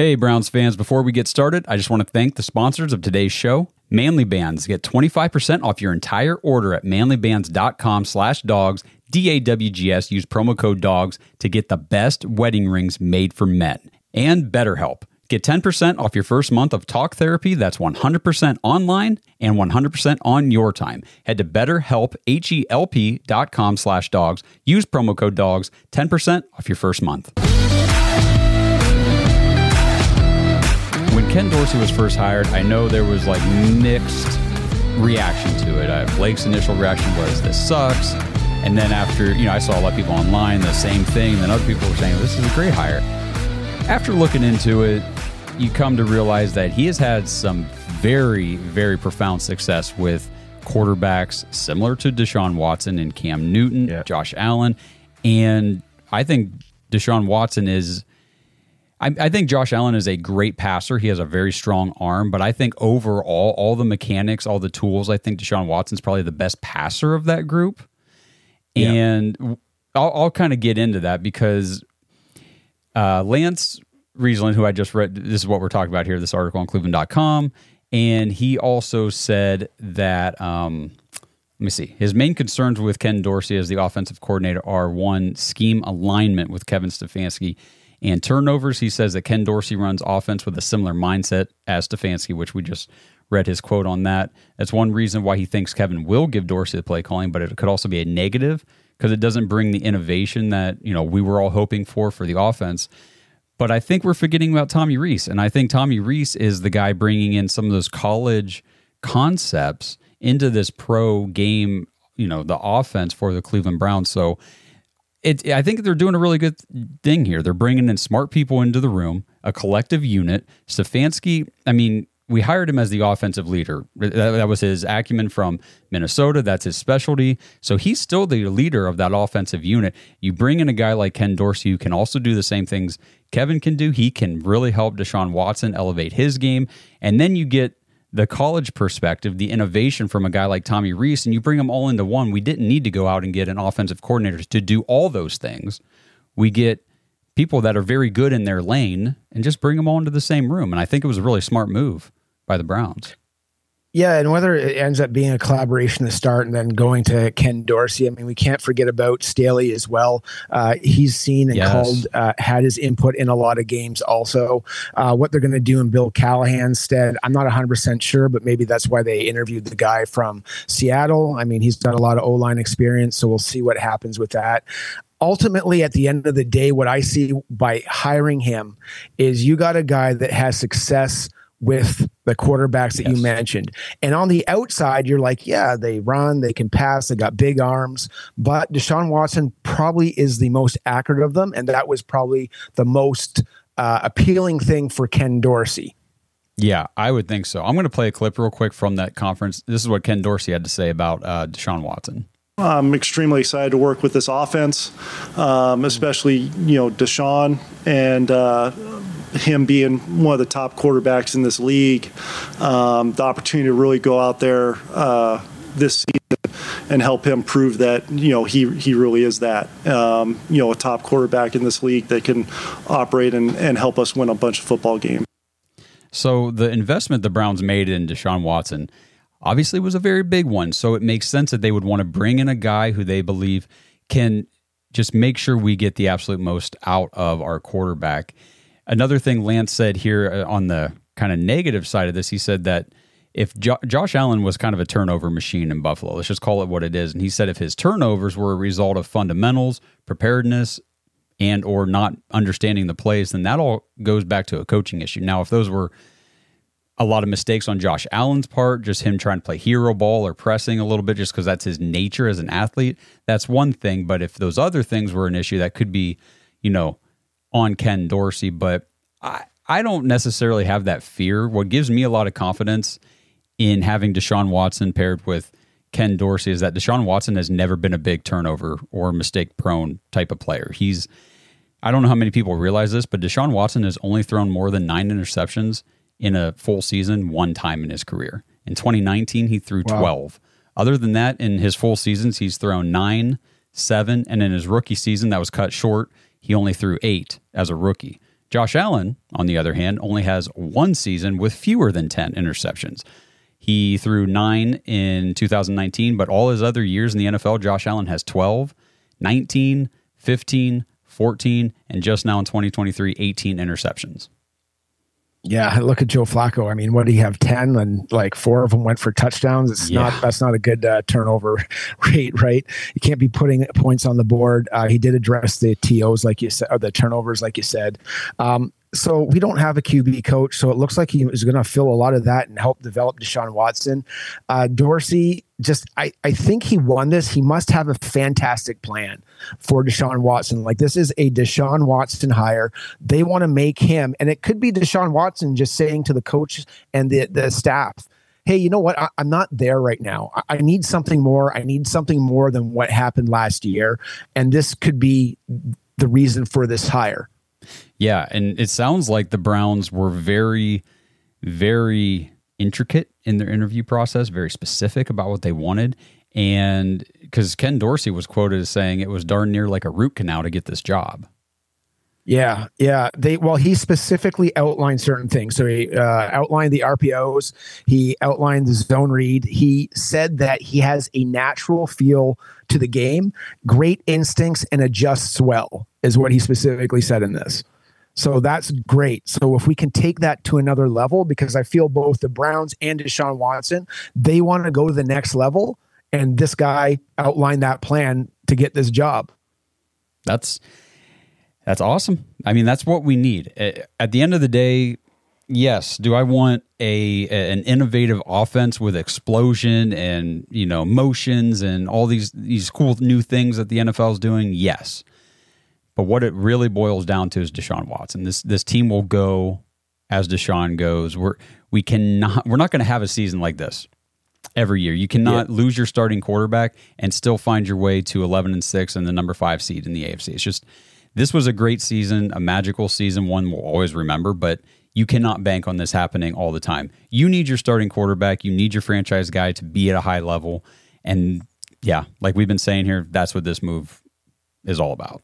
Hey, Browns fans, before we get started, I just want to thank the sponsors of today's show. Manly Bands. Get 25% off your entire order at manlybands.com slash dogs, D-A-W-G-S. Use promo code DOGS to get the best wedding rings made for men. And BetterHelp. Get 10% off your first month of talk therapy that's 100% online and 100% on your time. Head to betterhelp, H-E-L-P dot com slash dogs. Use promo code DOGS, 10% off your first month. Ken Dorsey was first hired, I know there was like mixed reaction to it. Uh, Blake's initial reaction was, this sucks. And then after, you know, I saw a lot of people online, the same thing. And then other people were saying, this is a great hire. After looking into it, you come to realize that he has had some very, very profound success with quarterbacks similar to Deshaun Watson and Cam Newton, Yeah. Josh Allen. And I think Deshaun Watson is. I, I think Josh Allen is a great passer. He has a very strong arm, but I think overall, all the mechanics, all the tools, I think Deshaun Watson's probably the best passer of that group. Yeah. And I'll, I'll kind of get into that because uh, Lance Reisland, who I just read, this is what we're talking about here, this article on cleveland.com. And he also said that, um, let me see, his main concerns with Ken Dorsey as the offensive coordinator are one, scheme alignment with Kevin Stefanski and turnovers. He says that Ken Dorsey runs offense with a similar mindset as Stefanski, which we just read his quote on that. That's one reason why he thinks Kevin will give Dorsey the play calling, but it could also be a negative because it doesn't bring the innovation that you know we were all hoping for for the offense. But I think we're forgetting about Tommy Rees, and I think Tommy Rees is the guy bringing in some of those college concepts into this pro game. You know, the offense for the Cleveland Browns. So it, I think they're doing a really good thing here. They're bringing in smart people into the room, a collective unit. Stefanski, I mean, we hired him as the offensive leader. That, that was his acumen from Minnesota. That's his specialty. So he's still the leader of that offensive unit. You bring in a guy like Ken Dorsey who can also do the same things Kevin can do. He can really help Deshaun Watson elevate his game. And then you get the college perspective, the innovation from a guy like Tommy Rees, and you bring them all into one. We didn't need to go out and get an offensive coordinator to do all those things. We get people that are very good in their lane and just bring them all into the same room. And I think it was a really smart move by the Browns. Yeah, and whether it ends up being a collaboration to start and then going to Ken Dorsey, I mean, we can't forget about Staley as well. Uh, he's seen and Yes. called, uh, had his input in a lot of games also. Uh, what they're going to do in Bill Callahan's stead, I'm not 100% sure, but maybe that's why they interviewed the guy from Seattle. I mean, he's got a lot of O line experience, so we'll see what happens with that ultimately at the end of the day what i see by hiring him is you got a guy that has success with the quarterbacks that Yes. you mentioned and on the outside you're like yeah they run they can pass they got big arms but deshaun watson probably is the most accurate of them and that was probably the most uh, appealing thing for ken dorsey Yeah, I would think so. I'm going to play a clip real quick from that conference. This is what Ken Dorsey had to say about uh, Deshaun Watson. I'm extremely excited to work with this offense, um, especially you know Deshaun and uh, him being one of the top quarterbacks in this league. Um, the opportunity to really go out there uh, this season and help him prove that you know he he really is that um, you know a top quarterback in this league that can operate and, and help us win a bunch of football games. So the investment the Browns made in Deshaun Watson obviously was a very big one. So it makes sense that they would want to bring in a guy who they believe can just make sure we get the absolute most out of our quarterback. Another thing Lance said here uh, on the kind of negative side of this, he said that if jo- Josh Allen was kind of a turnover machine in Buffalo, let's just call it what it is, and he said if his turnovers were a result of fundamentals, preparedness, and or not understanding the plays, then that all goes back to a coaching issue. Now, if those were a lot of mistakes on Josh Allen's part, just him trying to play hero ball or pressing a little bit just because that's his nature as an athlete, that's one thing. But if those other things were an issue, that could be, you know, on Ken Dorsey. But I, I don't necessarily have that fear. What gives me a lot of confidence in having Deshaun Watson paired with Ken Dorsey is that Deshaun Watson has never been a big turnover or mistake prone type of player. He's, I don't know how many people realize this, but Deshaun Watson has only thrown more than nine interceptions in a full season one time in his career. In 2019, he threw wow. 12. Other than that, in his full seasons, he's thrown nine, seven, and in his rookie season that was cut short, he only threw eight as a rookie. Josh Allen, on the other hand, only has one season with fewer than 10 interceptions. He threw nine in 2019, but all his other years in the NFL, Josh Allen has 12, 19, 15, 14, and just now in 2023, 18 interceptions. Yeah, look at Joe Flacco. I mean, what do you have? Ten, and like four of them went for touchdowns. It's yeah. not that's not a good uh, turnover rate, right? You can't be putting points on the board. Uh, he did address the tos, like you said, or the turnovers, like you said. Um, so we don't have a QB coach, so it looks like he is going to fill a lot of that and help develop Deshaun Watson. Uh, Dorsey, just I, I think he won this. He must have a fantastic plan for Deshaun Watson. Like this is a Deshaun Watson hire. They want to make him, and it could be Deshaun Watson just saying to the coach and the the staff, hey, you know what? I, am not there right now. I, I, need something more. I need something more than what happened last year. And this could be the reason for this hire. Yeah, and it sounds like the Browns were very, very intricate in their interview process, very specific about what they wanted. And because Ken Dorsey was quoted as saying it was darn near like a root canal to get this job. Yeah, yeah. They well, he specifically outlined certain things. So he uh, outlined the RPOs. He outlined the zone read. He said that he has a natural feel to the game, great instincts, and adjusts well. Is what he specifically said in this. So that's great. So if we can take that to another level, because I feel both the Browns and Deshaun Watson, they want to go to the next level. And this guy outlined that plan to get this job. That's that's awesome. I mean, that's what we need. At the end of the day, yes, do I want a an innovative offense with explosion and, you know, motions and all these these cool new things that the NFL is doing? Yes. But what it really boils down to is Deshaun Watson. This this team will go as Deshaun goes. We're we cannot we're not going to have a season like this every year. You cannot yeah. lose your starting quarterback and still find your way to 11 and 6 and the number 5 seed in the AFC. It's just this was a great season, a magical season, one we'll always remember, but you cannot bank on this happening all the time. You need your starting quarterback, you need your franchise guy to be at a high level and yeah, like we've been saying here, that's what this move is all about.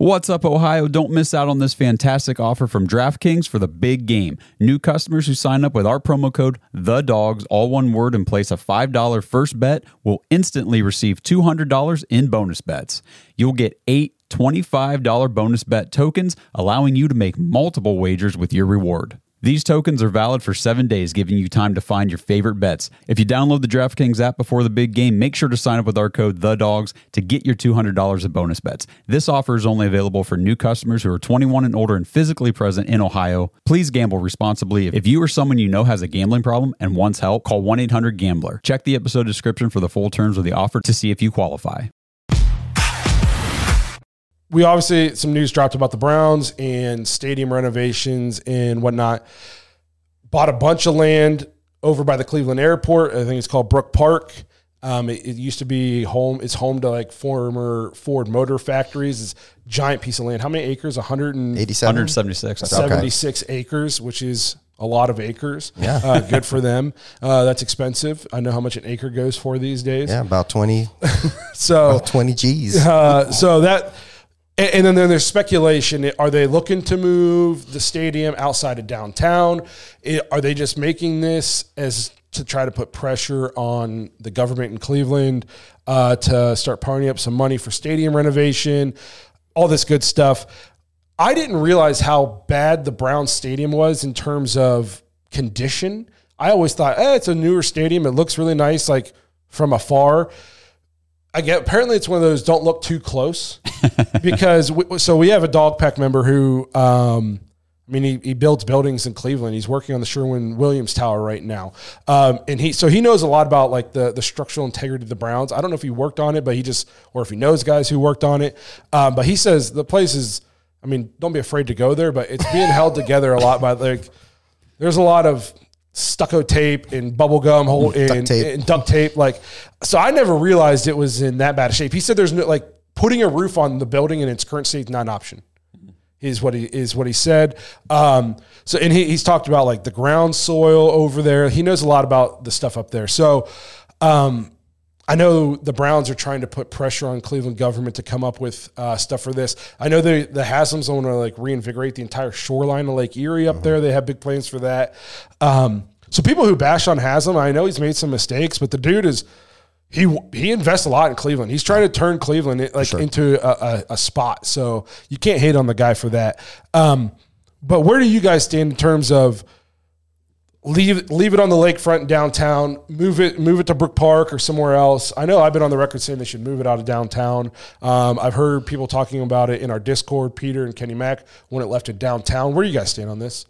What's up, Ohio? Don't miss out on this fantastic offer from DraftKings for the big game. New customers who sign up with our promo code The Dogs, all one word, and place a $5 first bet will instantly receive $200 in bonus bets. You'll get eight $25 bonus bet tokens, allowing you to make multiple wagers with your reward. These tokens are valid for seven days, giving you time to find your favorite bets. If you download the DraftKings app before the big game, make sure to sign up with our code THEDOGS to get your $200 of bonus bets. This offer is only available for new customers who are 21 and older and physically present in Ohio. Please gamble responsibly. If you or someone you know has a gambling problem and wants help, call 1 800 GAMBLER. Check the episode description for the full terms of the offer to see if you qualify we obviously some news dropped about the Browns and stadium renovations and whatnot. Bought a bunch of land over by the Cleveland airport. I think it's called Brook Park. Um, it, it, used to be home. It's home to like former Ford Motor factories. It's giant piece of land. How many acres? 187? 176. 76 okay. acres, which is a lot of acres. Yeah. Uh, good for them. Uh, that's expensive. I know how much an acre goes for these days. Yeah, about 20. so about 20 G's. Uh, so that and, and then there's speculation. Are they looking to move the stadium outside of downtown? Are they just making this as to try to put pressure on the government in Cleveland uh, to start ponying up some money for stadium renovation? All this good stuff. I didn't realize how bad the Browns stadium was in terms of condition. I always thought, eh, it's a newer stadium. It looks really nice, like from afar. I get apparently it's one of those don't look too close because we, so we have a dog pack member who um, I mean he, he builds buildings in Cleveland. He's working on the Sherwin Williams Tower right now, um, and he so he knows a lot about like the the structural integrity of the Browns. I don't know if he worked on it, but he just or if he knows guys who worked on it. Um, but he says the place is. I mean, don't be afraid to go there, but it's being held together a lot by like. There's a lot of stucco tape and bubble gum hold and, tape. and duct tape. Like, so I never realized it was in that bad a shape. He said there's no like putting a roof on the building in its current state is not an option. Is what he is what he said. Um, so and he, he's talked about like the ground soil over there. He knows a lot about the stuff up there. So um, I know the Browns are trying to put pressure on Cleveland government to come up with uh, stuff for this. I know the the Haslam's want to like reinvigorate the entire shoreline of Lake Erie up there. They have big plans for that. Um, so people who bash on Haslam, I know he's made some mistakes, but the dude is he he invests a lot in Cleveland. He's trying to turn Cleveland like into a, a, a spot. So you can't hate on the guy for that. Um, but where do you guys stand in terms of? Leave leave it on the lakefront downtown. Move it move it to Brook Park or somewhere else. I know I've been on the record saying they should move it out of downtown. Um, I've heard people talking about it in our Discord. Peter and Kenny Mack when it left it downtown. Where do you guys stand on this?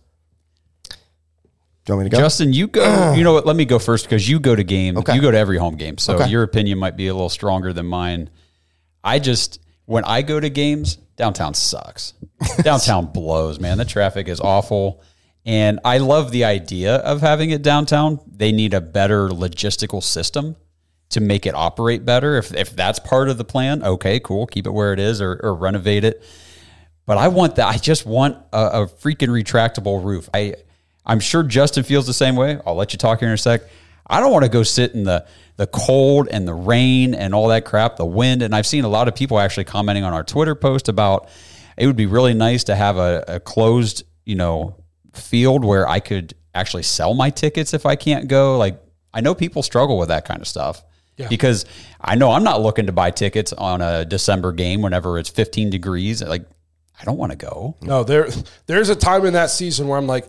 Do you want me to go? Justin, you go. You know what? Let me go first because you go to game. Okay. You go to every home game, so Okay. your opinion might be a little stronger than mine. I just when I go to games, downtown sucks. downtown blows, man. The traffic is awful. And I love the idea of having it downtown. They need a better logistical system to make it operate better. If if that's part of the plan, okay, cool. Keep it where it is or, or renovate it. But I want that. I just want a, a freaking retractable roof. I I'm sure Justin feels the same way. I'll let you talk here in a sec. I don't want to go sit in the the cold and the rain and all that crap, the wind. And I've seen a lot of people actually commenting on our Twitter post about it would be really nice to have a, a closed, you know, field where I could actually sell my tickets if I can't go. Like I know people struggle with that kind of stuff. Because I know I'm not looking to buy tickets on a December game whenever it's 15 degrees. Like I don't want to go. No, there there's a time in that season where I'm like,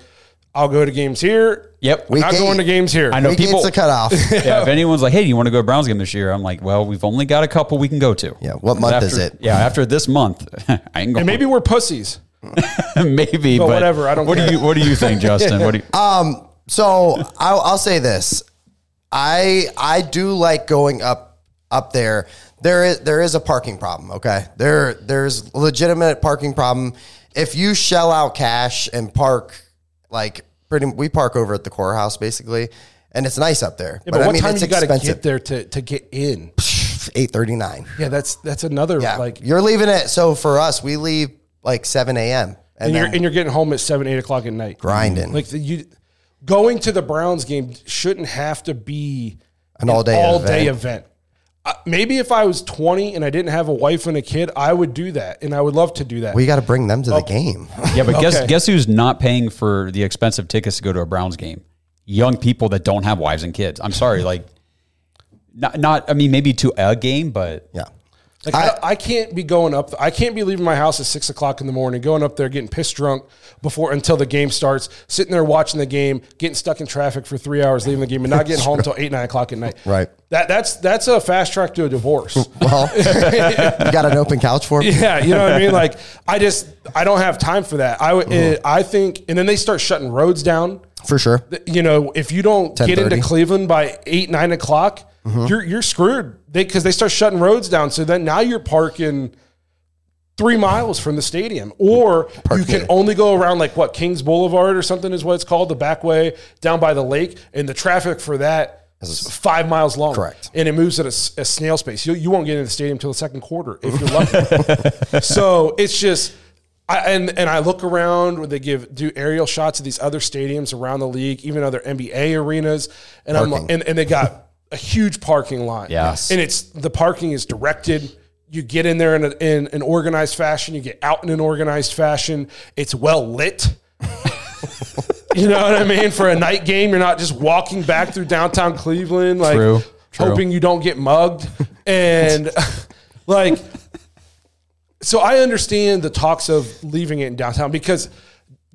I'll go to games here. Yep. We're not going to games here. I know Week people. eight's the cutoff. yeah, if anyone's like, "Hey, do you want to go to Browns game this year?" I'm like, "Well, we've only got a couple we can go to." Yeah, what month After- is it? Yeah, after this month, I ain't going. and maybe we're pussies. maybe, but, whatever, I don't What care. do you What do you think, Justin? What do you? Um, so I'll, I'll say this: I I do like going up up there. There is there is a parking problem. Okay, there there's legitimate parking problem. If you shell out cash and park like pretty, we park over at the core house basically, and it's nice up there. Yeah, but, what time it's you got to expensive. get there to, to get in? Eight thirty nine. Yeah, that's that's another Yeah, like. you're leaving it. So for us, we leave like seven a.m. And, and, you're and you're getting home at seven, eight o'clock at night. grinding. Like the, you going to the Browns game shouldn't have to be An all-day all day event. event. Uh, maybe if I was 20 and I didn't have a wife and a kid, I would do that, and I would love to do that. we got to bring them Oh. to the game. Yeah, but guess Okay. guess who's not paying for the expensive tickets to go to a Browns game? Young people that don't have wives and kids. I'm sorry, like not not. I mean, maybe to a game, but yeah. Like I, I can't be going up. I can't be leaving my house at six o'clock in the morning, going up there, getting pissed drunk before until the game starts, sitting there watching the game, getting stuck in traffic for three hours, leaving the game, and not getting home until eight nine o'clock at night. Right. That that's that's a fast track to a divorce. Well, you got an open couch for me? yeah, you know what I mean. Like I just I don't have time for that. I would Mm-hmm. I think, and then they start shutting roads down. For sure. You know, if you don't get into Cleveland by eight nine o'clock, Mm-hmm. you're you're screwed. They because they start shutting roads down. So then now you're parking three miles from the stadium, or you can there. only go around like what Kings Boulevard or something is what it's called, the back way down by the lake, and the traffic for that is five miles long. Correct. and it moves at a snail space. You, you won't get into the stadium until the second quarter if you're lucky. so it's just. I, and and I look around where they give do aerial shots of these other stadiums around the league, even other NBA arenas, and I'm Parking. and, and they got a huge parking lot. Yes. and it's the parking is directed. You get in there in, a, in an organized fashion. You get out in an organized fashion. It's well lit. you know what I mean? For a night game, you're not just walking back through downtown Cleveland, like True, true. hoping you don't get mugged. And like, so I understand the talks of leaving it in downtown because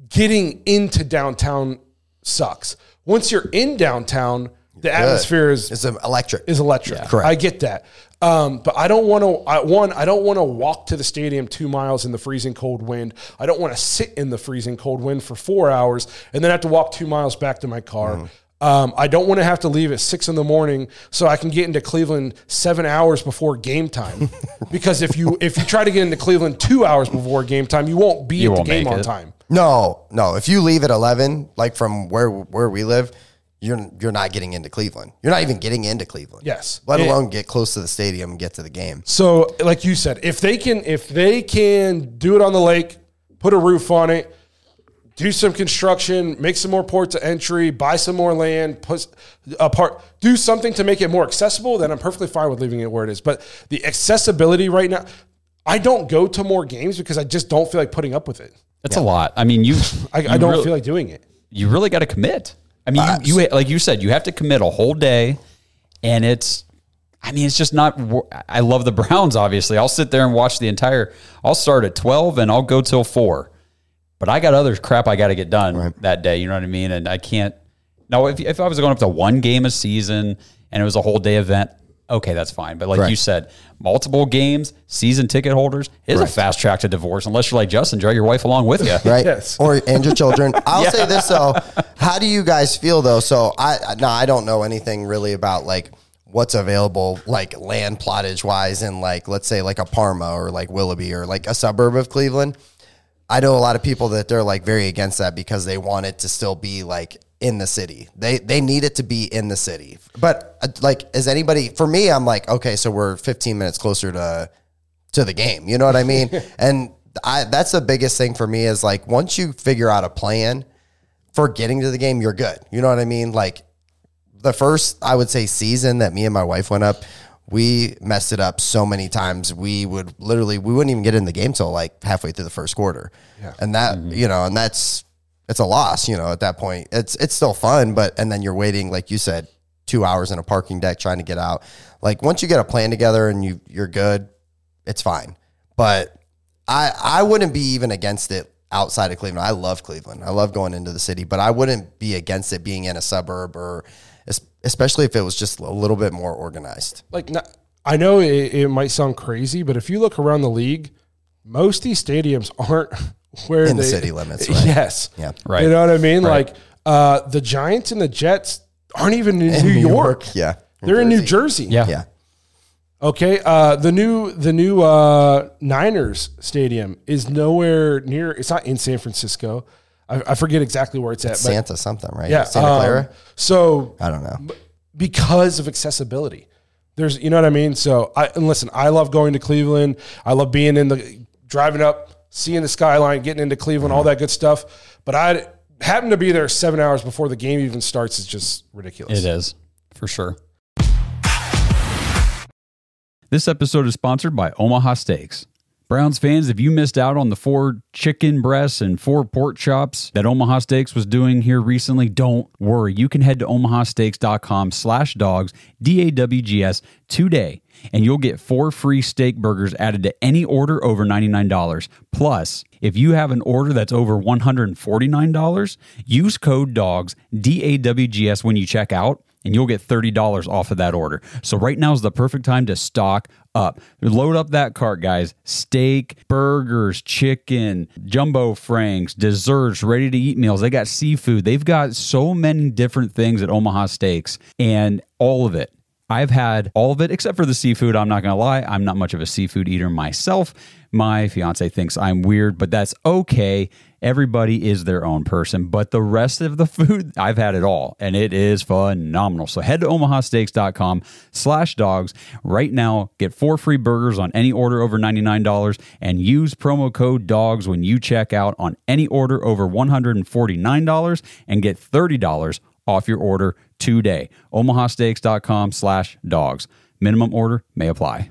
getting into downtown sucks. Once you're in downtown, the atmosphere is It's um, electric. is electric. Correct. I get that. Um, but I don't want to. I, one, I don't want to walk to the stadium two miles in the freezing cold wind. I don't want to sit in the freezing cold wind for four hours and then have to walk two miles back to my car. Um, I don't want to have to leave at six in the morning so I can get into Cleveland seven hours before game time. because if you if you try to get into Cleveland two hours before game time, you won't be You at the won't game on it. time. No, no. If you leave at eleven, like from where where we live, you're you're not getting into Cleveland. You're not even getting into Cleveland. Yes. Let Yeah. alone get close to the stadium and get to the game. So, like you said, if they can, if they can do it on the lake, put a roof on it, do some construction, make some more ports of entry, buy some more land, put a part, do something to make it more accessible, then I'm perfectly fine with leaving it where it is. But the accessibility right now, I don't go to more games because I just don't feel like putting up with it. That's a lot. I mean, you. I, you I don't really- feel like doing it. you really got to commit. I mean, you, you like you said, you have to commit a whole day, and it's. I mean, it's just not. I love the Browns. Obviously, I'll sit there and watch the entire. I'll start at twelve and I'll go till four, but I got other crap I got to get done that day. You know what I mean? And I can't. No, if if I was going up to one game a season and it was a whole day event, okay, that's fine. But like Right. you said, multiple games, season ticket holders is a fast track to divorce unless you're like Justin, drag your wife along with you. right? Yes. Or and your children. I'll say this though. How do you guys feel though? So I no, I don't know anything really about like what's available like land plottage wise in like let's say like a Parma or like Willoughby or like a suburb of Cleveland. I know a lot of people that they're like very against that because they want it to still be like in the city. They they need it to be in the city. But uh, like is anybody for me I'm like okay, so we're 15 minutes closer to to the game. You know what I mean? and I that's the biggest thing for me is like once you figure out a plan for getting to the game, you're good. You know what I mean? Like the first I would say season that me and my wife went up, we messed it up so many times. We would literally we wouldn't even get in the game till like halfway through the first quarter. And that, mm-hmm. you know, and that's it's a loss, you know, at that point. It's it's still fun, but and then you're waiting like you said 2 hours in a parking deck trying to get out. Like once you get a plan together and you you're good, it's fine. But I I wouldn't be even against it outside of Cleveland. I love Cleveland. I love going into the city, but I wouldn't be against it being in a suburb or es- especially if it was just a little bit more organized. like not, I know it, it might sound crazy, but if you look around the league, most of these stadiums aren't where In the city limits, right? Yes, Yeah. Right. You know what I mean? Right. Like uh, the Giants and the Jets aren't even in, In New, York. yeah. They're in New Jersey. Yeah. Yeah. Okay. Uh, the new the new uh, Niners stadium is nowhere near. It's not in San Francisco. I, I forget exactly where it's at. but Santa something, right? yeah, Santa um, Clara. so I don't know. because of accessibility. There's, you know what I mean. So I and listen. I love going to Cleveland. I love being in the driving up, seeing the skyline, getting into Cleveland, all that good stuff. But I happen to be there seven hours before the game even starts. Is just ridiculous. It is, for sure. This episode is sponsored by Omaha Steaks. Browns fans, if you missed out on the four chicken breasts and four pork chops that Omaha Steaks was doing here recently, don't worry. You can head to omahasteaks.com slash dogs, D-A-W-G-S, today, and you'll get four free steak burgers added to any order over $99. Plus, if you have an order that's over $149, use code DOGS, D-A-W-G-S, when you check out, and you'll get $30 off of that order. So right now is the perfect time to stock up. Load up that cart, guys. Steak, burgers, chicken, jumbo franks, desserts, ready to eat meals. They got seafood. They've got so many different things at Omaha Steaks and all of it. I've had all of it except for the seafood. I'm not going to lie. I'm not much of a seafood eater myself. My fiance thinks I'm weird, but that's okay. Everybody is their own person. But the rest of the food, I've had it all, and it is phenomenal. So head to omahasteaks.com slash dogs right now. Get four free burgers on any order over $99 and use promo code DOGS when you check out on any order over $149 and get $30 off your order today. omahasteaks.com slash dogs. Minimum order may apply.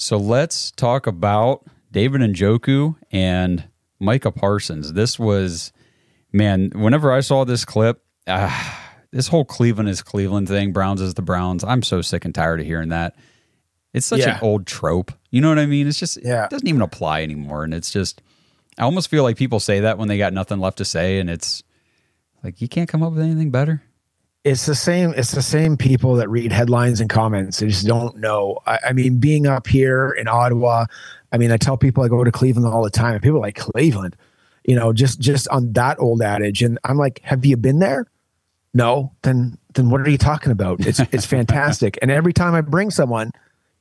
So let's talk about David Njoku and Micah Parsons. This was, man, whenever I saw this clip, uh, this whole Cleveland is Cleveland thing, Browns is the Browns. I'm so sick and tired of hearing that. It's such Yeah. an old trope. You know what I mean? It's just, Yeah. it doesn't even apply anymore. And it's just, I almost feel like people say that when they got nothing left to say. And it's like, you can't come up with anything better. It's the same it's the same people that read headlines and comments. They just don't know. I, I mean being up here in ottawa i mean i tell people i go to cleveland all the time and people are like cleveland you know just just on that old adage. And i'm like have you been there? No. Then then what are you talking about? It's it's fantastic. And every time i bring someone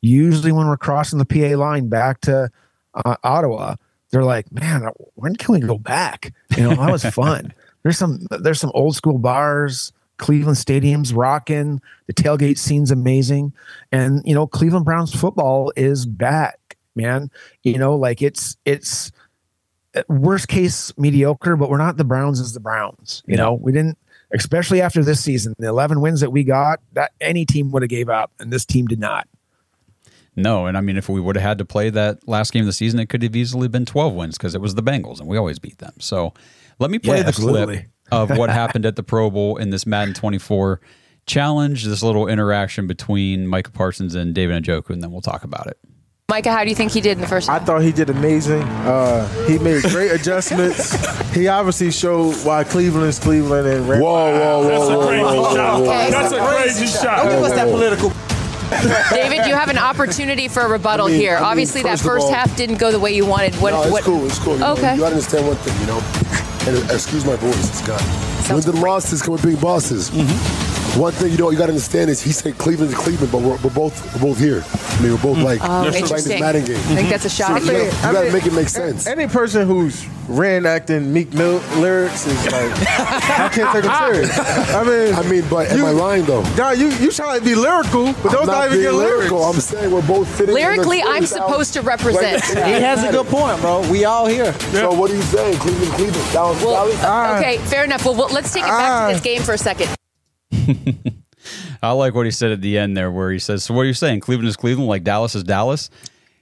usually when we're crossing the pa line back to uh, ottawa they're like man when can we go back? You know that was fun. There's some there's some old school bars cleveland stadium's rocking. The tailgate scene's amazing. And you know cleveland browns football is back man. You know like it's it's uh, worst case mediocre but we're not the browns as the browns you know? We didn't especially after this season the 11 wins that we got that any team would have gave up and this team did not. No, and I mean, if we would have had to play that last game of the season, it could have easily been 12 wins because it was the Bengals, and we always beat them. So let me play Yeah, the clip absolutely. Of what happened at the Pro Bowl in this Madden 24 challenge, this little interaction between Micah Parsons and David Njoku, and then we'll talk about it. Micah, how do you think he did in the first I thought he did amazing. Uh, he made great adjustments. he obviously showed why Cleveland's Cleveland and ran. Whoa, whoa, whoa, whoa, whoa, whoa, whoa, Okay. That's a crazy shot. Don't give us that political. David, you have an opportunity for a rebuttal I mean- here. I mean, Obviously, that first of first all- half didn't go the way you wanted. What? no, it's what? cool. It's cool. You know, Okay. you gotta understand one thing, you know. And uh, excuse my voice, Scott. When the losses come with big bosses. One thing you know you got to understand is he said Cleveland to Cleveland, but we're, we're both we're both here. I mean, we're both mm. like Oh, playing this interesting. Madden game. I think that's a shot. So, you think- gotta- you got to make it make sense. Any person who's reenacting Meek Mill lyrics is like, I can't take him serious. I mean, I mean, but am I lying though? God, you you trying to be lyrical, but those I'm not, even being good lyrics. lyrical. I'm saying we're both fitting. in the Lyrically, I'm supposed to represent. Right. He has a good point, bro. We all here. So what are you saying? Cleveland, Cleveland, Dallas, Well, Dallas. okay, fair enough. Well, well, let's take it back to this ah. game for a second. I like what he said at the end there, where he says, "So what are you saying? Cleveland is Cleveland, like Dallas is Dallas."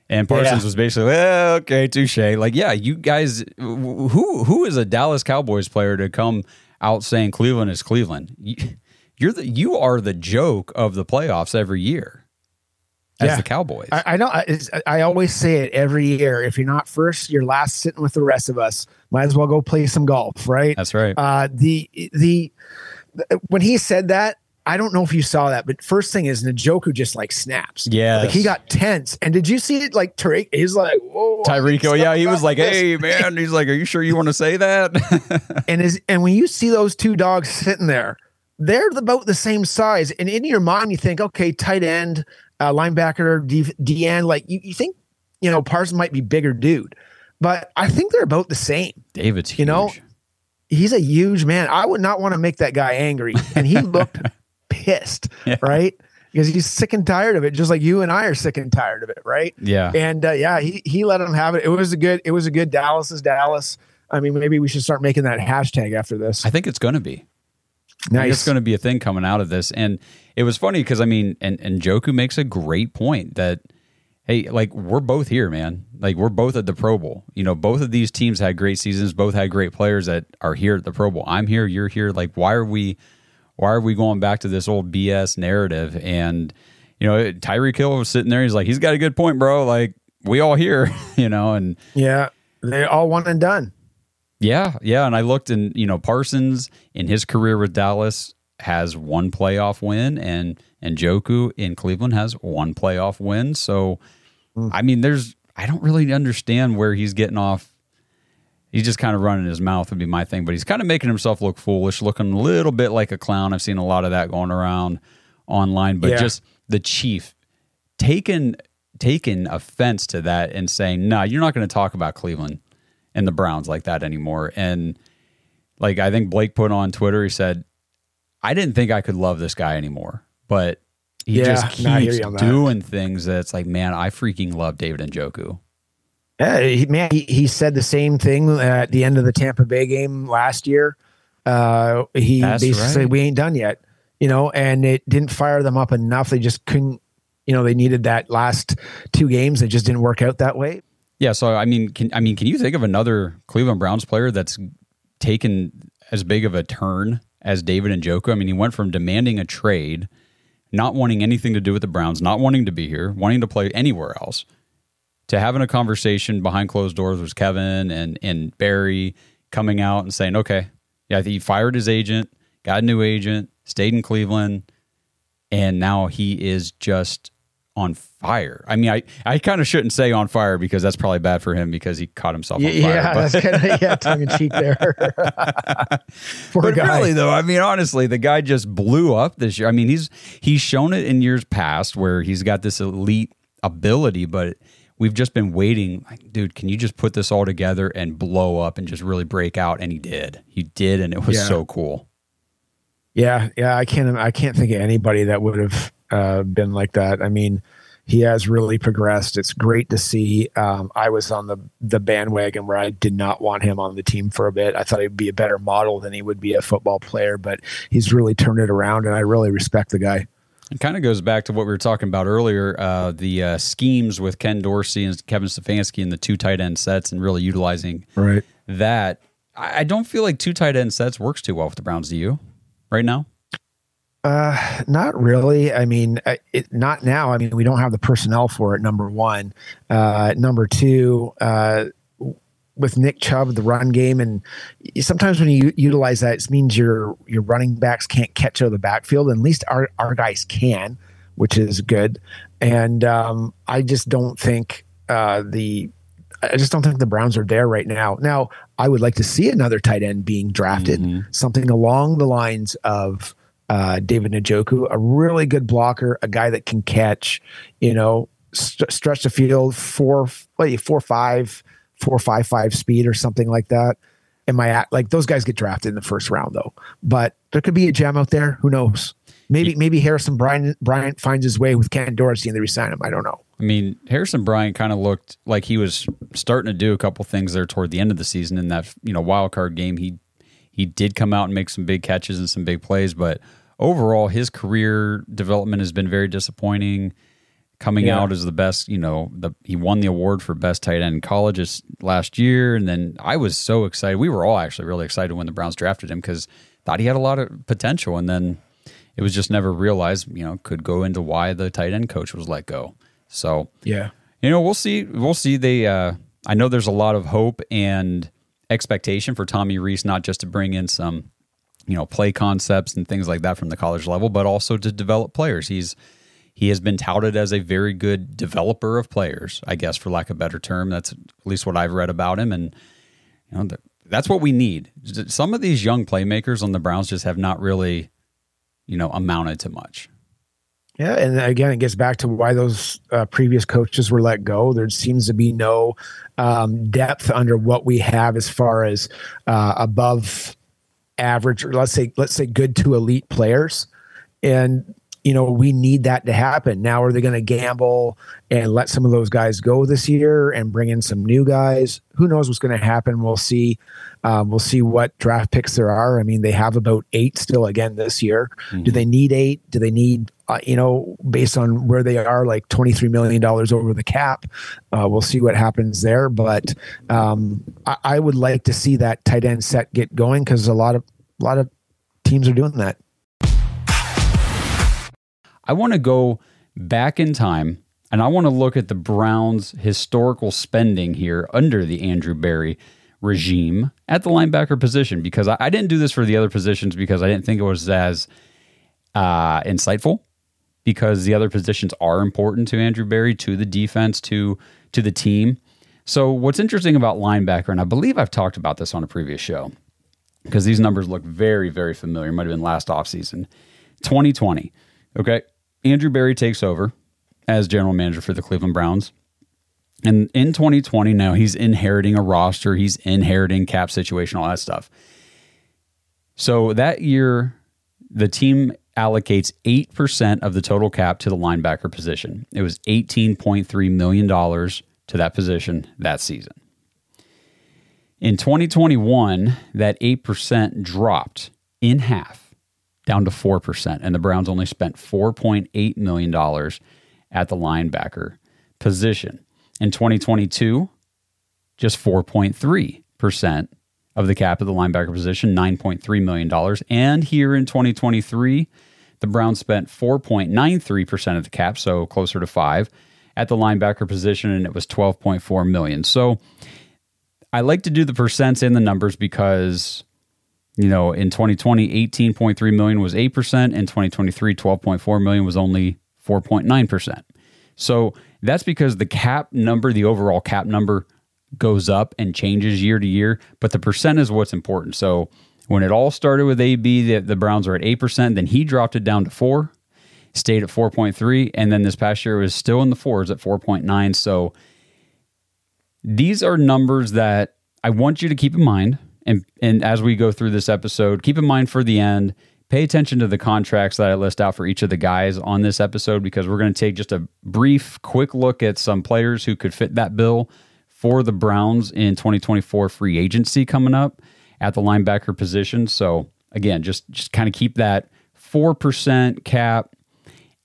And Parsons Yeah. was basically, well, okay, touche. Like, yeah, you guys, who who is a Dallas Cowboys player to come out saying Cleveland is Cleveland? You- You're the you are the joke of the playoffs every year as Yeah. the Cowboys. I, I know. I, I always say it every year. If you're not first, you're last sitting with the rest of us. Might as well go play some golf, right? That's right. Uh, the the when he said that, I don't know if you saw that, but first thing is Njoku just like snaps. Yeah. like he got tense. And did you see it? Like Tyreek, he's like, whoa. Tyreek, yeah, he was like, This. "Hey, man," he's like, "Are you sure you want to say that?" and is and when you see those two dogs sitting there, they're about the same size. And in your mind, you think, okay, tight end, uh, linebacker, D, D end, like you, you think, you know, Parsons might be bigger dude, but I think they're about the same. David's huge. You know, he's a huge man. I would not want to make that guy angry, and he looked pissed, right? Because he's sick and tired of it, just like you and I are sick and tired of it, right? Yeah. And uh, yeah, he he let him have it. It was a good. It was a good Dallas is Dallas. I mean, maybe we should start making that hashtag after this. I think it's going to be. I think Nice. it's going to be a thing coming out of this. And it was funny because I mean, and Njoku makes a great point that hey, like we're both here, man. Like we're both at the Pro Bowl. You know, both of these teams had great seasons. Both had great players that are here at the Pro Bowl. I'm here. You're here. Like why are we? Why are we going back to this old BS narrative? And you know, Tyreek Hill was sitting there. He's like, he's got a good point, bro. Like we all here, you know, and Yeah, they all one and done. yeah, yeah. And I looked and, you know, Parsons in his career with Dallas has one playoff win and, and Njoku in Cleveland has one playoff win. So, Mm. I mean, there's, I don't really understand where he's getting off. He's just kind of running his mouth would be my thing, but he's kind of making himself look foolish, looking a little bit like a clown. I've seen a lot of that going around online, but Yeah. just the chief taking taking offense to that and saying, "No, you're not going to talk about Cleveland and the Browns like that anymore." And like I think Blake put on Twitter, he said, "I didn't think I could love this guy anymore, but he Yeah, just no, I hear keeps you on that. doing things that's like, man, I freaking love David Njoku." Yeah, he, man, he, he said the same thing at the end of the Tampa Bay game last year. Uh, he That's basically right. said, "We ain't done yet," you know, and it didn't fire them up enough. They just couldn't, you know, they needed that last two games. It just didn't work out that way. Yeah, so I mean, can I mean, can you think of another Cleveland Browns player that's taken as big of a turn as David Njoku? I mean, he went from demanding a trade, not wanting anything to do with the Browns, not wanting to be here, wanting to play anywhere else, to having a conversation behind closed doors with Kevin and and Berry coming out and saying, "Okay, yeah, he fired his agent, got a new agent, stayed in Cleveland, and now he is just on fire. I mean, I, I kind of shouldn't say on fire because that's probably bad for him because he caught himself on fire. Yeah, but- that's kind of yeah, tongue in cheek there. Poor but guy. really though, I mean, honestly, the guy just blew up this year. I mean, he's he's shown it in years past where he's got this elite ability, but we've just been waiting. Like, dude, can you just put this all together and blow up and just really break out? And he did. He did, and it was Yeah. so cool. Yeah, yeah, I can't. I can't think of anybody that would have uh, been like that. I mean, he has really progressed. It's great to see. Um, I was on the the bandwagon where I did not want him on the team for a bit. I thought he'd be a better model than he would be a football player, but he's really turned it around, and I really respect the guy. It kind of goes back to what we were talking about earlier uh, the uh, schemes with Ken Dorsey and Kevin Stefanski and the two tight end sets and really utilizing Right. that. I I don't feel like two tight end sets works too well with the Browns. Do you right now? Uh, not really. I mean, uh, it, not now. I mean, we don't have the personnel for it. Number one. Uh, number two. Uh, with Nick Chubb, the run game, and sometimes when you utilize that, it means your your running backs can't catch out of the backfield. And at least our our guys can, which is good. And um, I just don't think uh, the I just don't think the Browns are there right now. Now, I would like to see another tight end being drafted, something along the lines of uh, David Njoku, a really good blocker, a guy that can catch, you know, st- stretch the field four, wait, four, five, four, five, five speed or something like that. Am I at like those guys get drafted in the first round though? But there could be a gem out there. Who knows? Maybe maybe Harrison Bryant Bryant finds his way with Ken Dorsey and they resign him. I don't know. I mean, Harrison Bryant kind of looked like he was starting to do a couple things there toward the end of the season in that you know wild card game. He he did come out and make some big catches and some big plays, but overall his career development has been very disappointing. Coming Yeah. out as the best, you know, the he won the award for best tight end in college last year, and then I was so excited. We were all actually really excited when the Browns drafted him because thought he had a lot of potential, and then it was just never realized. You know, could go into why the tight end coach was let go. So Yeah. you know, we'll see. We'll see. They, uh, I know there's a lot of hope and expectation for Tommy Rees, not just to bring in some, you know, play concepts and things like that from the college level, but also to develop players. He's he has been touted as a very good developer of players, I guess, for lack of a better term. That's at least what I've read about him, and you know, th- that's what we need. Some of these young playmakers on the Browns just have not really, you know, amounted to much. Yeah, and again, it gets back to why those uh, previous coaches were let go. There seems to be no um, depth under what we have as far as uh, above average, or let's say, let's say, good to elite players, and you know we need that to happen. Now, are they going to gamble and let some of those guys go this year and bring in some new guys? Who knows what's going to happen? We'll see. Um, we'll see what draft picks there are. I mean, they have about eight still again this year. Do they need eight? Do they need, uh, you know, based on where they are, like $23 million over the cap? Uh, we'll see what happens there. But um, I, I would like to see that tight end set get going because a lot of, a lot of teams are doing that. I want to go back in time, and I want to look at the Browns' historical spending here under the Andrew Berry regime at the linebacker position because I, I didn't do this for the other positions because I didn't think it was as uh, insightful because the other positions are important to Andrew Berry, to the defense, to to the team. So what's interesting about linebacker, and I believe I've talked about this on a previous show, because these numbers look very, very familiar. It Might have been last offseason. 2020. Okay. Andrew Berry takes over as general manager for the Cleveland Browns. And in 2020, now he's inheriting a roster, he's inheriting cap situation, all that stuff. So that year, the team allocates 8% of the total cap to the linebacker position. It was $18.3 million to that position that season. In 2021, that 8% dropped in half down to 4%, and the Browns only spent $4.8 million at the linebacker position. In 2022, just 4.3% of the cap of the linebacker position, $9.3 million. And here in 2023, the Browns spent 4.93% of the cap, so closer to 5 at the linebacker position and it was 12.4 million. So I like to do the percents and the numbers because you know, in 2020 18.3 million was 8%, in 2023 12.4 million was only 4.9%. So that's because the cap number, the overall cap number goes up and changes year to year, but the percent is what's important. So when it all started with AB, the, the Browns were at 8%, then he dropped it down to 4, stayed at 4.3, and then this past year was still in the 4s at 4.9. So these are numbers that I want you to keep in mind. And, and as we go through this episode, keep in mind for the end, pay attention to the contracts that I list out for each of the guys on this episode because we're going to take just a brief, quick look at some players who could fit that bill for the Browns in 2024 free agency coming up at the linebacker position. So again, just just kind of keep that four percent cap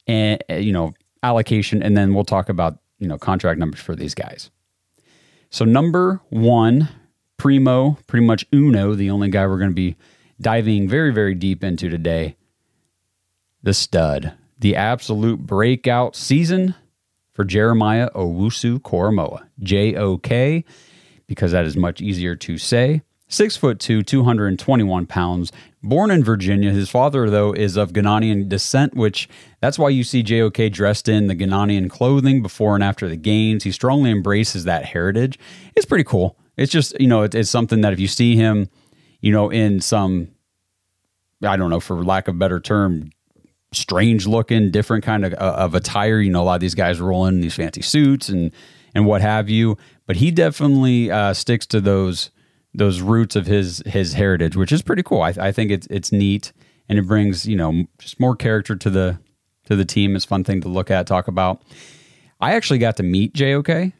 and you know allocation, and then we'll talk about you know contract numbers for these guys. So number one, primo, pretty much uno, the only guy we're going to be diving very very deep into today, the stud, the absolute breakout season for Jeremiah Owusu Koramoah, J O K, because that is much easier to say. Six foot two, 221 pounds, born in Virginia. His father, though, is of Ghanaian descent, which that's why you see JOK dressed in the Ghanaian clothing before and after the games. He strongly embraces that heritage. It's pretty cool. It's just, you know, it, it's something that if you see him, you know, in some, I don't know, for lack of better term, strange looking, different kind of, uh, of attire. You know, a lot of these guys roll in these fancy suits and and what have you. But he definitely uh, sticks to those those roots of his his heritage, which is pretty cool. I, I think it's it's neat and it brings you know just more character to the to the team. It's a fun thing to look at, talk about. I actually got to meet JOK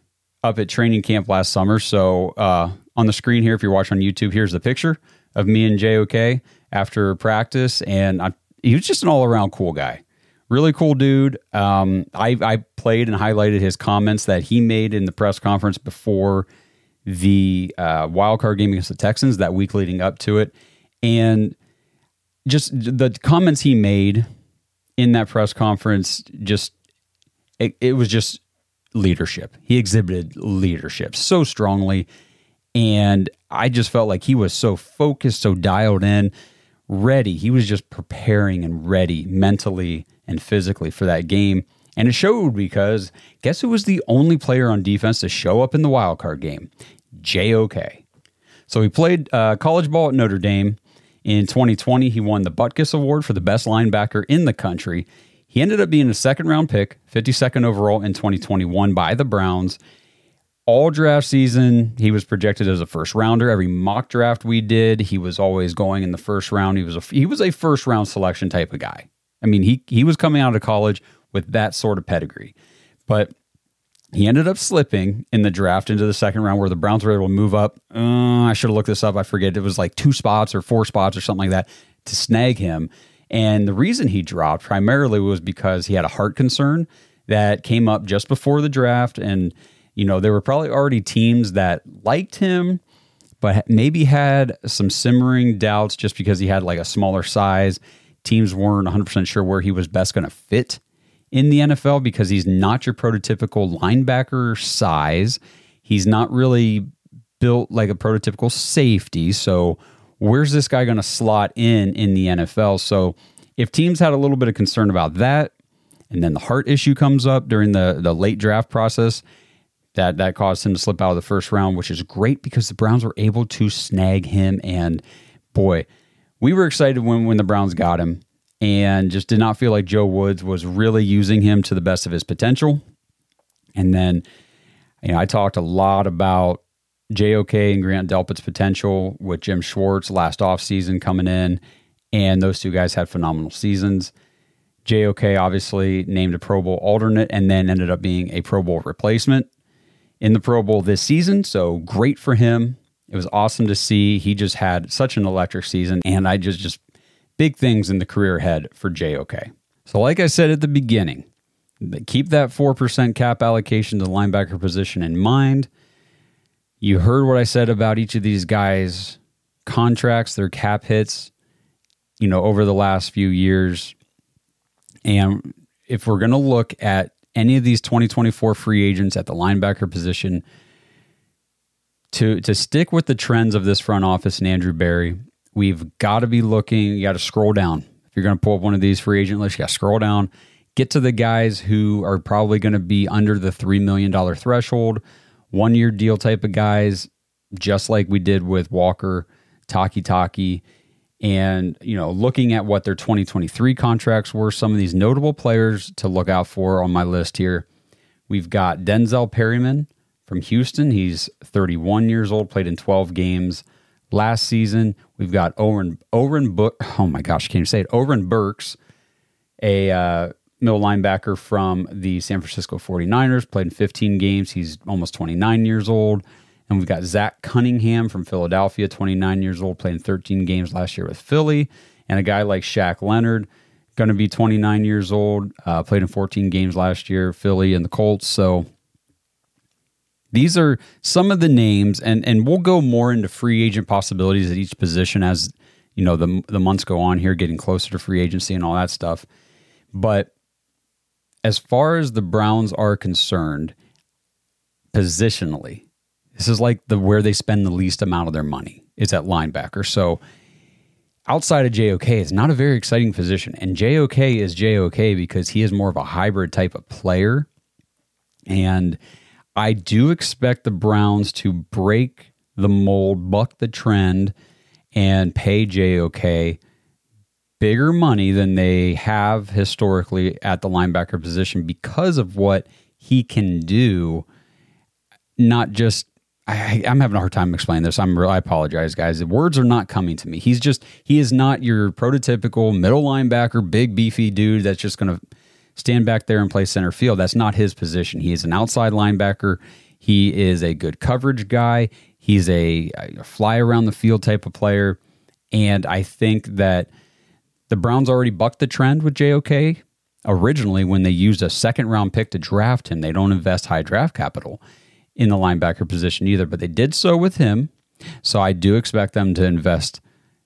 up at training camp last summer. So uh, on the screen here, if you're watching on YouTube, here's the picture of me and JOK after practice, and I, he was just an all around cool guy. Really cool dude. Um, I, I played and highlighted his comments that he made in the press conference before the uh, wild card game against the Texans that week leading up to it, and just the comments he made in that press conference, just it, it was just leadership. He exhibited leadership so strongly, and I just felt like he was so focused, so dialed in, ready. He was just preparing and ready mentally and physically for that game. And it showed because guess who was the only player on defense to show up in the wild card game? JOK. So he played uh, college ball at Notre Dame. In 2020, he won the Butkus Award for the best linebacker in the country. He ended up being a second round pick, 52nd overall in 2021 by the Browns. All draft season, he was projected as a first rounder. Every mock draft we did, he was always going in the first round. He was a he was a first round selection type of guy. I mean, he he was coming out of college with that sort of pedigree. But he ended up slipping in the draft into the second round where the Browns were able to move up. Uh, I should have looked this up. I forget. It was like two spots or four spots or something like that to snag him. And the reason he dropped primarily was because he had a heart concern that came up just before the draft. And, you know, there were probably already teams that liked him, but maybe had some simmering doubts just because he had like a smaller size. Teams weren't 100% sure where he was best going to fit in the NFL because he's not your prototypical linebacker size. He's not really built like a prototypical safety. So, where's this guy going to slot in in the NFL? So, if teams had a little bit of concern about that, and then the heart issue comes up during the the late draft process, that that caused him to slip out of the first round, which is great because the Browns were able to snag him. And boy, we were excited when when the Browns got him, and just did not feel like Joe Woods was really using him to the best of his potential. And then, you know, I talked a lot about JOK and Grant Delpit's potential with Jim Schwartz last offseason coming in, and those two guys had phenomenal seasons. JOK obviously named a Pro Bowl alternate and then ended up being a Pro Bowl replacement in the Pro Bowl this season. So great for him. It was awesome to see. He just had such an electric season, and I just just big things in the career ahead for JOK. So, like I said at the beginning, keep that 4% cap allocation to the linebacker position in mind. You heard what I said about each of these guys' contracts, their cap hits, you know, over the last few years. And if we're going to look at any of these 2024 free agents at the linebacker position, to to stick with the trends of this front office and Andrew Berry, we've got to be looking. You got to scroll down if you're going to pull up one of these free agent lists. You got to scroll down, get to the guys who are probably going to be under the three million dollar threshold, one year deal type of guys, just like we did with Walker, Takitaki, and you know, looking at what their 2023 contracts were. Some of these notable players to look out for on my list here. We've got Denzel Perryman from Houston. He's 31 years old, played in 12 games last season. We've got Oren Oren Book. Oh my gosh, can you say it? Oren Burks, a uh, middle linebacker from the San Francisco 49ers, played in 15 games. He's almost 29 years old. And we've got Zach Cunningham from Philadelphia, 29 years old, playing 13 games last year with Philly. And a guy like Shaq Leonard, going to be 29 years old, uh, played in 14 games last year, Philly and the Colts. So these are some of the names, and and we'll go more into free agent possibilities at each position as you know the the months go on here, getting closer to free agency and all that stuff. But as far as the Browns are concerned, positionally, this is like the where they spend the least amount of their money is at linebacker. So outside of JOK, it's not a very exciting position. And JOK is JOK because he is more of a hybrid type of player. And I do expect the Browns to break the mold, buck the trend, and pay JOK bigger money than they have historically at the linebacker position because of what he can do. Not just, I, am having a hard time explaining this. I'm I apologize, guys. The words are not coming to me. He's just, he is not your prototypical middle linebacker, big beefy dude that's just going to stand back there and play center field. That's not his position. He is an outside linebacker. He is a good coverage guy. He's a, a fly around the field type of player. And I think that the Browns already bucked the trend with JOK originally when they used a second round pick to draft him. They don't invest high draft capital in the linebacker position either, but they did so with him. So I do expect them to invest,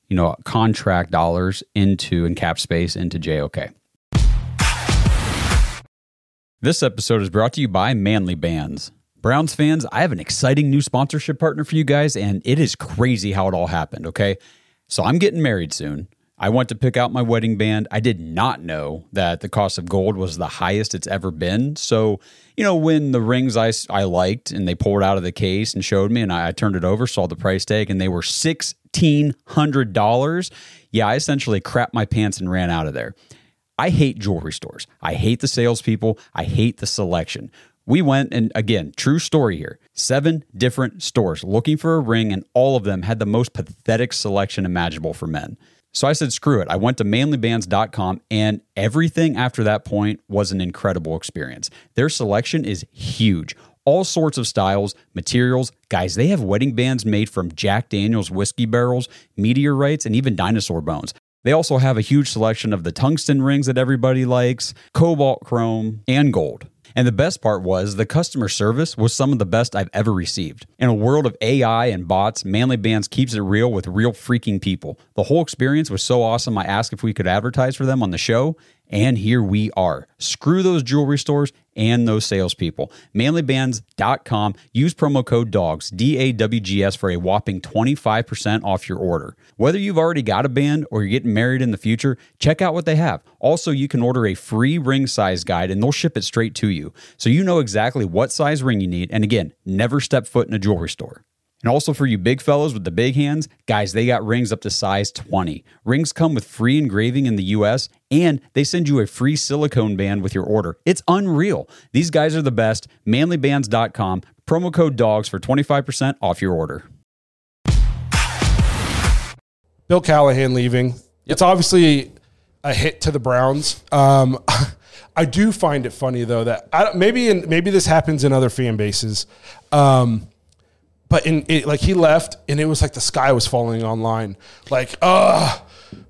you know, contract dollars into and cap space into JOK. This episode is brought to you by Manly Bands. Browns fans, I have an exciting new sponsorship partner for you guys, and it is crazy how it all happened, okay? So I'm getting married soon. I went to pick out my wedding band. I did not know that the cost of gold was the highest it's ever been. So, you know, when the rings I, I liked and they pulled out of the case and showed me, and I, I turned it over, saw the price tag, and they were $1,600. Yeah, I essentially crapped my pants and ran out of there. I hate jewelry stores. I hate the salespeople. I hate the selection. We went and again, true story here. Seven different stores looking for a ring, and all of them had the most pathetic selection imaginable for men. So I said, screw it. I went to manlybands.com, and everything after that point was an incredible experience. Their selection is huge. All sorts of styles, materials. Guys, they have wedding bands made from Jack Daniels whiskey barrels, meteorites, and even dinosaur bones. They also have a huge selection of the tungsten rings that everybody likes, cobalt chrome, and gold. And the best part was the customer service was some of the best I've ever received. In a world of AI and bots, Manly Bands keeps it real with real freaking people. The whole experience was so awesome, I asked if we could advertise for them on the show, and here we are. Screw those jewelry stores and those salespeople. Manlybands.com. Use promo code DAWGS, D A W G S, for a whopping 25% off your order. Whether you've already got a band or you're getting married in the future, check out what they have. Also, you can order a free ring size guide and they'll ship it straight to you. So you know exactly what size ring you need. And again, never step foot in a jewelry store. And also for you big fellows with the big hands, guys, they got rings up to size 20. Rings come with free engraving in the US and they send you a free silicone band with your order. It's unreal. These guys are the best. Manlybands.com, promo code DAWGS for 25% off your order. Bill Callahan leaving. It's obviously a hit to the Browns. Um, I do find it funny though that I, maybe in, maybe this happens in other fan bases, um, but in it, like he left and it was like the sky was falling online. Like, uh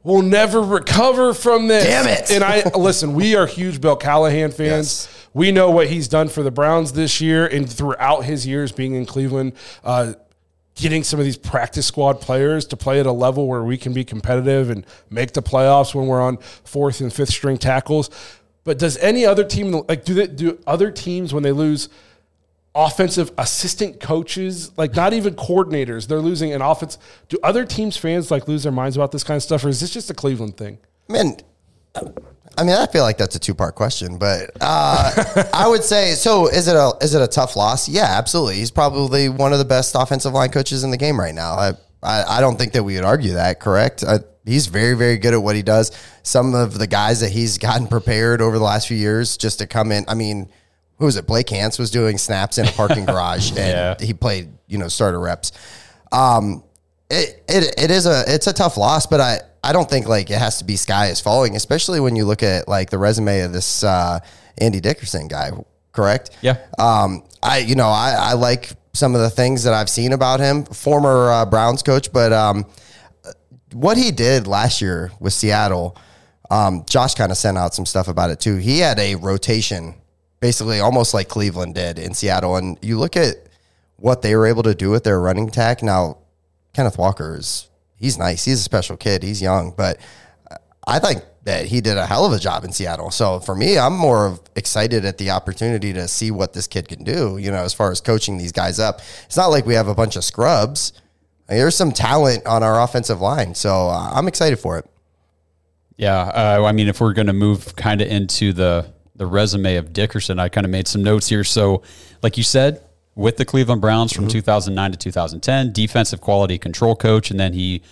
we'll never recover from this. Damn it. And I listen. We are huge Bill Callahan fans. We know what he's done for the Browns this year and throughout his years being in Cleveland. Uh, getting some of these practice squad players to play at a level where we can be competitive and make the playoffs when we're on fourth and fifth string tackles. But does any other team like do they do other teams when they lose offensive assistant coaches, like not even coordinators, they're losing an offense. Do other teams fans like lose their minds about this kind of stuff, or is this just a Cleveland thing? Man, I mean, I feel like that's a two part question, but uh, I would say so. Is it a is it a tough loss? Yeah, absolutely. He's probably one of the best offensive line coaches in the game right now. I I, I don't think that we would argue that. Correct. I, he's very very good at what he does. Some of the guys that he's gotten prepared over the last few years just to come in. I mean, who was it? Blake Hance was doing snaps in a parking garage, and Yeah. he played you know starter reps. Um, it, it it is a it's a tough loss, but I I don't think like it has to be sky is falling, especially when you look at like the resume of this uh, Andy Dickerson guy. Correct? Yeah. Um, I you know I I like some of the things that I've seen about him, former uh, Browns coach, but um, what he did last year with Seattle, um, Josh kind of sent out some stuff about it too. He had a rotation, basically almost like Cleveland did in Seattle. And you look at what they were able to do with their running attack. Now, Kenneth Walker is he's nice. He's a special kid. He's young, but I think that he did a hell of a job in Seattle. So for me, I'm more excited at the opportunity to see what this kid can do. You know, as far as coaching these guys up, it's not like we have a bunch of scrubs. There's some talent on our offensive line, so uh, I'm excited for it. Yeah, uh, I mean, if we're going to move kind of into the the resume of Dickerson, I kind of made some notes here. So, like you said, with the Cleveland Browns from 2009 to 2010, defensive quality control coach, and then he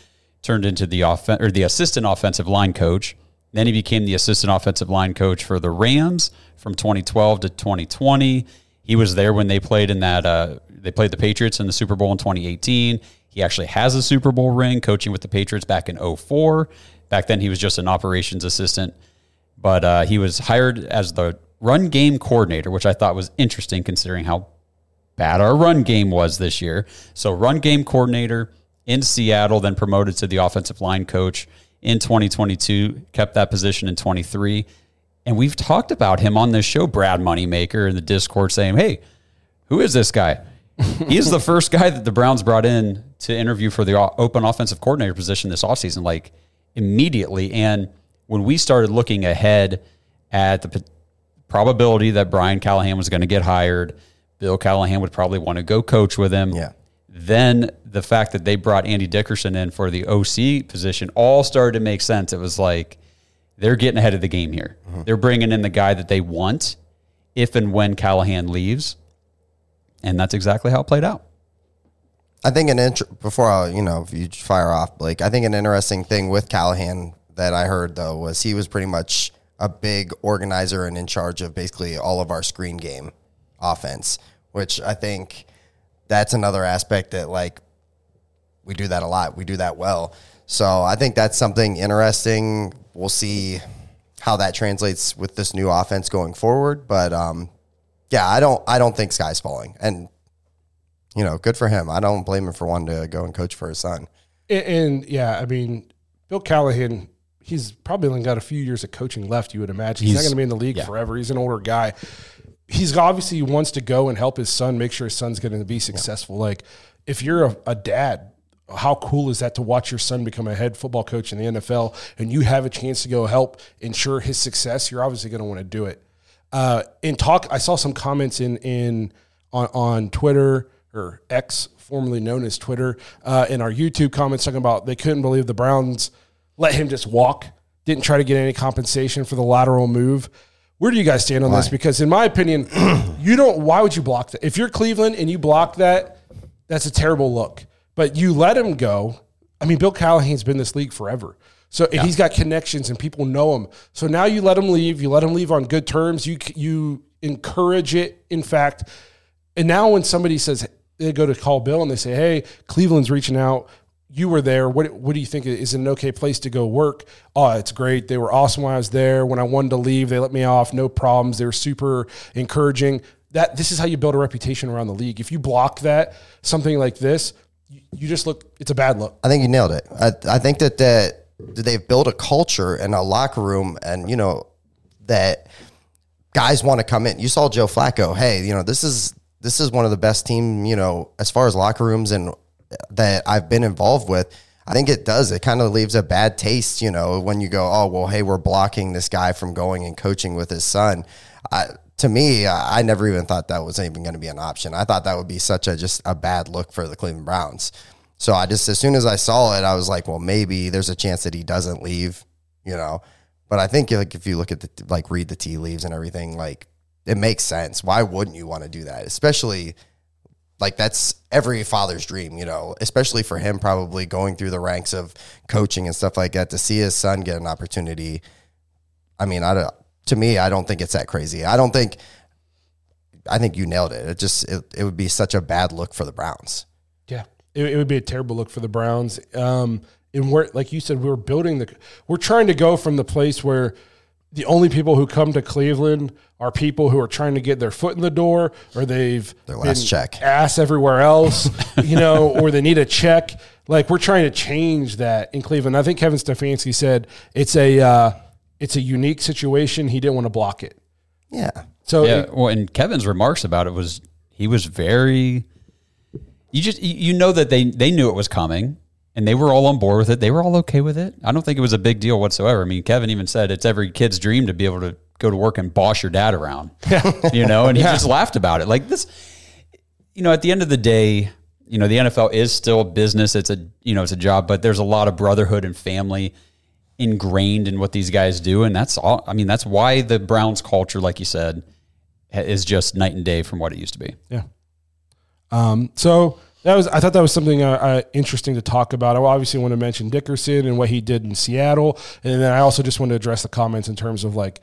turned into the offen- or the assistant offensive line coach. Then he became the assistant offensive line coach for the Rams from 2012 to 2020. He was there when they played in that uh, they played the Patriots in the Super Bowl in 2018. He actually has a Super Bowl ring coaching with the Patriots back in 04. Back then he was just an operations assistant, but uh, he was hired as the run game coordinator, which I thought was interesting considering how bad our run game was this year. So run game coordinator in Seattle, then promoted to the offensive line coach in 2022, kept that position in 23. And we've talked about him on this show, Brad Moneymaker, in the Discord saying, Hey, who is this guy? He's the first guy that the Browns brought in to interview for the open offensive coordinator position this offseason, like immediately. And when we started looking ahead at the p- probability that Brian Callahan was going to get hired, Bill Callahan would probably want to go coach with him. Yeah. Then the fact that they brought Andy Dickerson in for the OC position all started to make sense. It was like they're getting ahead of the game here. Mm-hmm. They're bringing in the guy that they want if and when Callahan leaves. And that's exactly how it played out. I think an int- before I, you know, if you fire off Blake, I think an interesting thing with Callahan that I heard though was he was pretty much a big organizer and in charge of basically all of our screen game offense, which I think that's another aspect that like we do that a lot. We do that well. So I think that's something interesting. We'll see how that translates with this new offense going forward. But um, yeah, I don't I don't think sky's falling. And you know, good for him. I don't blame him for wanting to go and coach for his son. And, and yeah, I mean, Bill Callahan, he's probably only got a few years of coaching left. You would imagine he's, not going to be in the league yeah. forever. He's an older guy. He's obviously wants to go and help his son, make sure his son's going to be successful. Like if you're a, a dad, how cool is that to watch your son become a head football coach in the NFL and you have a chance to go help ensure his success? You're obviously going to want to do it. Uh, in talk, I saw some comments in in on, on Twitter or X, formerly known as Twitter, uh, in our YouTube comments talking about they couldn't believe the Browns let him just walk, didn't try to get any compensation for the lateral move. Where do you guys stand on this? Because in my opinion, you don't. Why would you block that? If you're Cleveland and you block that, that's a terrible look. But you let him go. I mean, Bill Callahan's been this league forever. So and he's got connections and people know him. So now you let him leave. You let him leave on good terms. You you encourage it. In fact, and now when somebody says they go to call Bill and they say, "Hey, Cleveland's reaching out. You were there. What what do you think is an okay place to go work?" Oh, it's great. They were awesome when I was there. When I wanted to leave, they let me off. No problems. They were super encouraging. That this is how you build a reputation around the league. If you block that something like this, you, you just look. It's a bad look. I think you nailed it. I, I think that that they've built a culture and a locker room, and you know that guys want to come in. You saw Joe Flacco. Hey, you know this is this is one of the best team. You know as far as locker rooms and that I've been involved with. I think it does. It kind of leaves a bad taste, you know, when you go, oh well, hey, we're blocking this guy from going and coaching with his son. I, to me, I never even thought that was even going to be an option. I thought that would be such a just a bad look for the Cleveland Browns. So I just as soon as I saw it, I was like, well, maybe there's a chance that he doesn't leave, you know. But I think like if you look at the like read the tea leaves and everything, like it makes sense. Why wouldn't you want to do that? Especially like that's every father's dream, you know, especially for him probably going through the ranks of coaching and stuff like that to see his son get an opportunity. I mean, I don't, to me, I don't think it's that crazy. I don't think I think you nailed it. It just it, it would be such a bad look for the Browns. Yeah, it, it would be a terrible look for the Browns. Um, and we're like you said, we're building the. We're trying to go from the place where the only people who come to Cleveland are people who are trying to get their foot in the door, or they've Their last been check. ass everywhere else, you know, or they need a check. Like we're trying to change that in Cleveland. I think Kevin Stefanski said it's a uh, it's a unique situation. He didn't want to block it. Yeah. So yeah, it- well, and Kevin's remarks about it was he was very. You just you- you know that they they knew it was coming, and they were all on board with it. They were all okay with it. I don't think it was a big deal whatsoever. I mean, Kevin even said it's every kid's dream to be able to go to work and boss your dad around. you know, and he Yeah. just laughed about it. Like this, you know, at the end of the day, you know, the NFL is still a business. It's a you know, it's a job, but there's a lot of brotherhood and family ingrained in what these guys do, and that's all. I mean, that's why the Browns culture, like you said, is just night and day from what it used to be. Yeah. Um, so that was I thought that was something uh, uh, interesting to talk about. I obviously want to mention Dickerson and what he did in Seattle, and then I also just want to address the comments in terms of like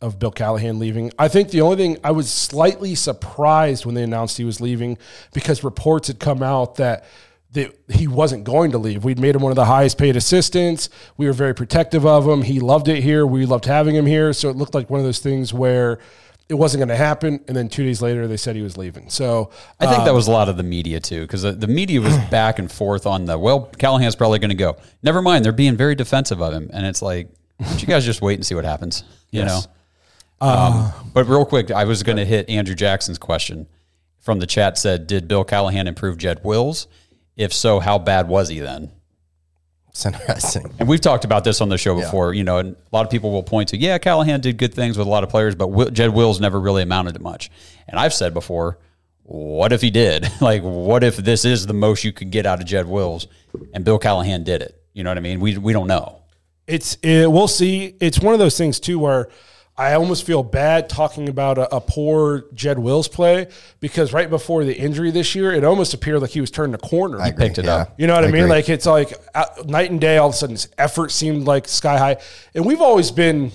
of Bill Callahan leaving. I think the only thing I was slightly surprised when they announced he was leaving because reports had come out that that he wasn't going to leave. We'd made him one of the highest paid assistants. We were very protective of him. He loved it here. We loved having him here. So it looked like one of those things where it wasn't going to happen. And then two days later, they said he was leaving. So I think um, that was a lot of the media too, because the, the media was back and forth on the well, Callahan's probably going to go. Never mind, they're being very defensive of him, and it's like, don't you guys just wait and see what happens, you Yes. know. Um, but real quick, I was going to hit Andrew Jackson's question from the chat. Said, did Bill Callahan improve Jed Wills? If so, how bad was he then? It's interesting. And we've talked about this on the show before, you know, and a lot of people will point to, yeah, Callahan did good things with a lot of players, but Will, Jed Wills never really amounted to much. And I've said before, what if he did? like, what if this is the most you could get out of Jed Wills and Bill Callahan did it? You know what I mean? We, we don't know. it's it, we'll see. It's one of those things too where I almost feel bad talking about a, a poor Jed Wills play because right before the injury this year, it almost appeared like he was turning a corner. I agree, picked it yeah. up. You know what I, I mean? agree. Like it's like uh, night and day. All of a sudden, his effort seemed like sky high, and we've always been.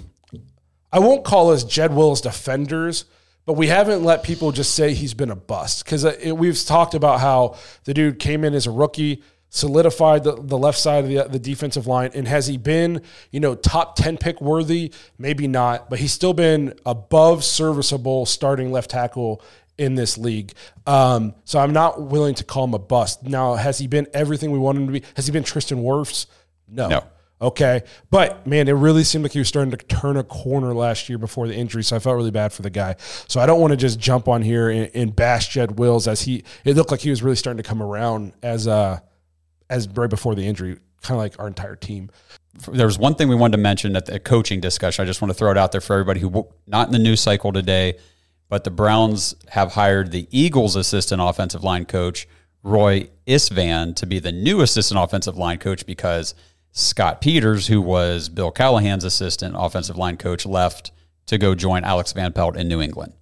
I won't call us Jed Wills defenders, but we haven't let people just say he's been a bust because we've talked about how the dude came in as a rookie, solidified the, the left side of the, the defensive line, and has he been you know top ten pick worthy? Maybe not, but he's still been above serviceable starting left tackle in this league. Um, so I'm not willing to call him a bust. Now, has he been everything we want him to be? Has he been Tristan Wirfs? No. No. Okay. But man, it really seemed like he was starting to turn a corner last year before the injury. So I felt really bad for the guy. So I don't want to just jump on here and, and bash Jed Wills as he, it looked like he was really starting to come around as, uh, as right before the injury, kind of like our entire team. there was one thing we wanted to mention at the coaching discussion. I just want to throw it out there for everybody who not in the news cycle today, but the Browns have hired the Eagles assistant offensive line coach Roy Istvan to be the new assistant offensive line coach because Scott Peters, who was Bill Callahan's assistant offensive line coach, left to go join Alex Van Pelt in New England.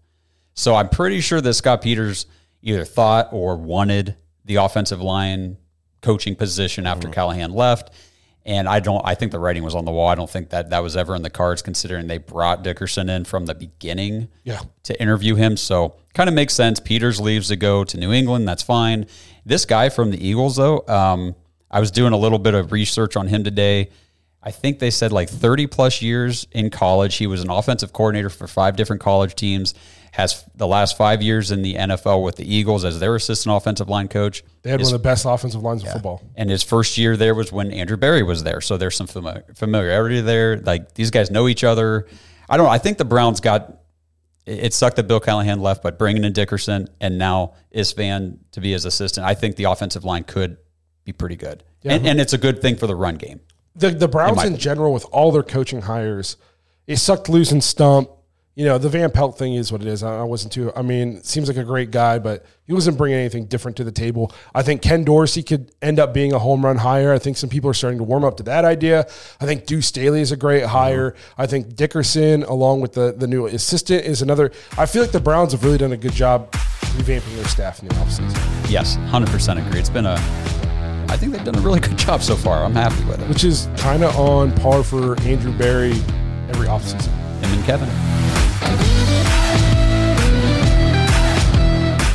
So I'm pretty sure that Scott Peters either thought or wanted the offensive line coaching position after Callahan left. And I don't. I think the writing was on the wall. I don't think that that was ever in the cards, considering they brought Dickerson in from the beginning Yeah. to interview him. So kind of makes sense. Peters leaves to go to New England. That's fine. This guy from the Eagles, though, um, I was doing a little bit of research on him today. I think they said like 30 plus years in college. He was an offensive coordinator for five different college teams. Has the last five years in the NFL with the Eagles as their assistant offensive line coach. They had His- one of the best offensive lines in football. and his first year there was when Andrew Berry was there. So there's some fami- familiarity there. Like these guys know each other. I don't know. I think the Browns got it sucked that Bill Callahan left, but bringing in Dickerson and now Istvan to be his assistant, I think the offensive line could be pretty good. Yeah. And, and it's a good thing for the run game. The the Browns my in general, with all their coaching hires, it sucked losing Stump. You know, the Van Pelt thing is what it is. I wasn't too. I mean, seems like a great guy, but he wasn't bringing anything different to the table. I think Ken Dorsey could end up being a home run hire. I think some people are starting to warm up to that idea. I think Deuce Staley is a great hire. I think Dickerson, along with the the new assistant, is another. I feel like the Browns have really done a good job revamping their staff in the offseason. Yes, 100% agree. It's been a, I think they've done a really good job so far. I'm happy with it. which is kind of on par for Andrew Berry every offseason. Him and Kevin.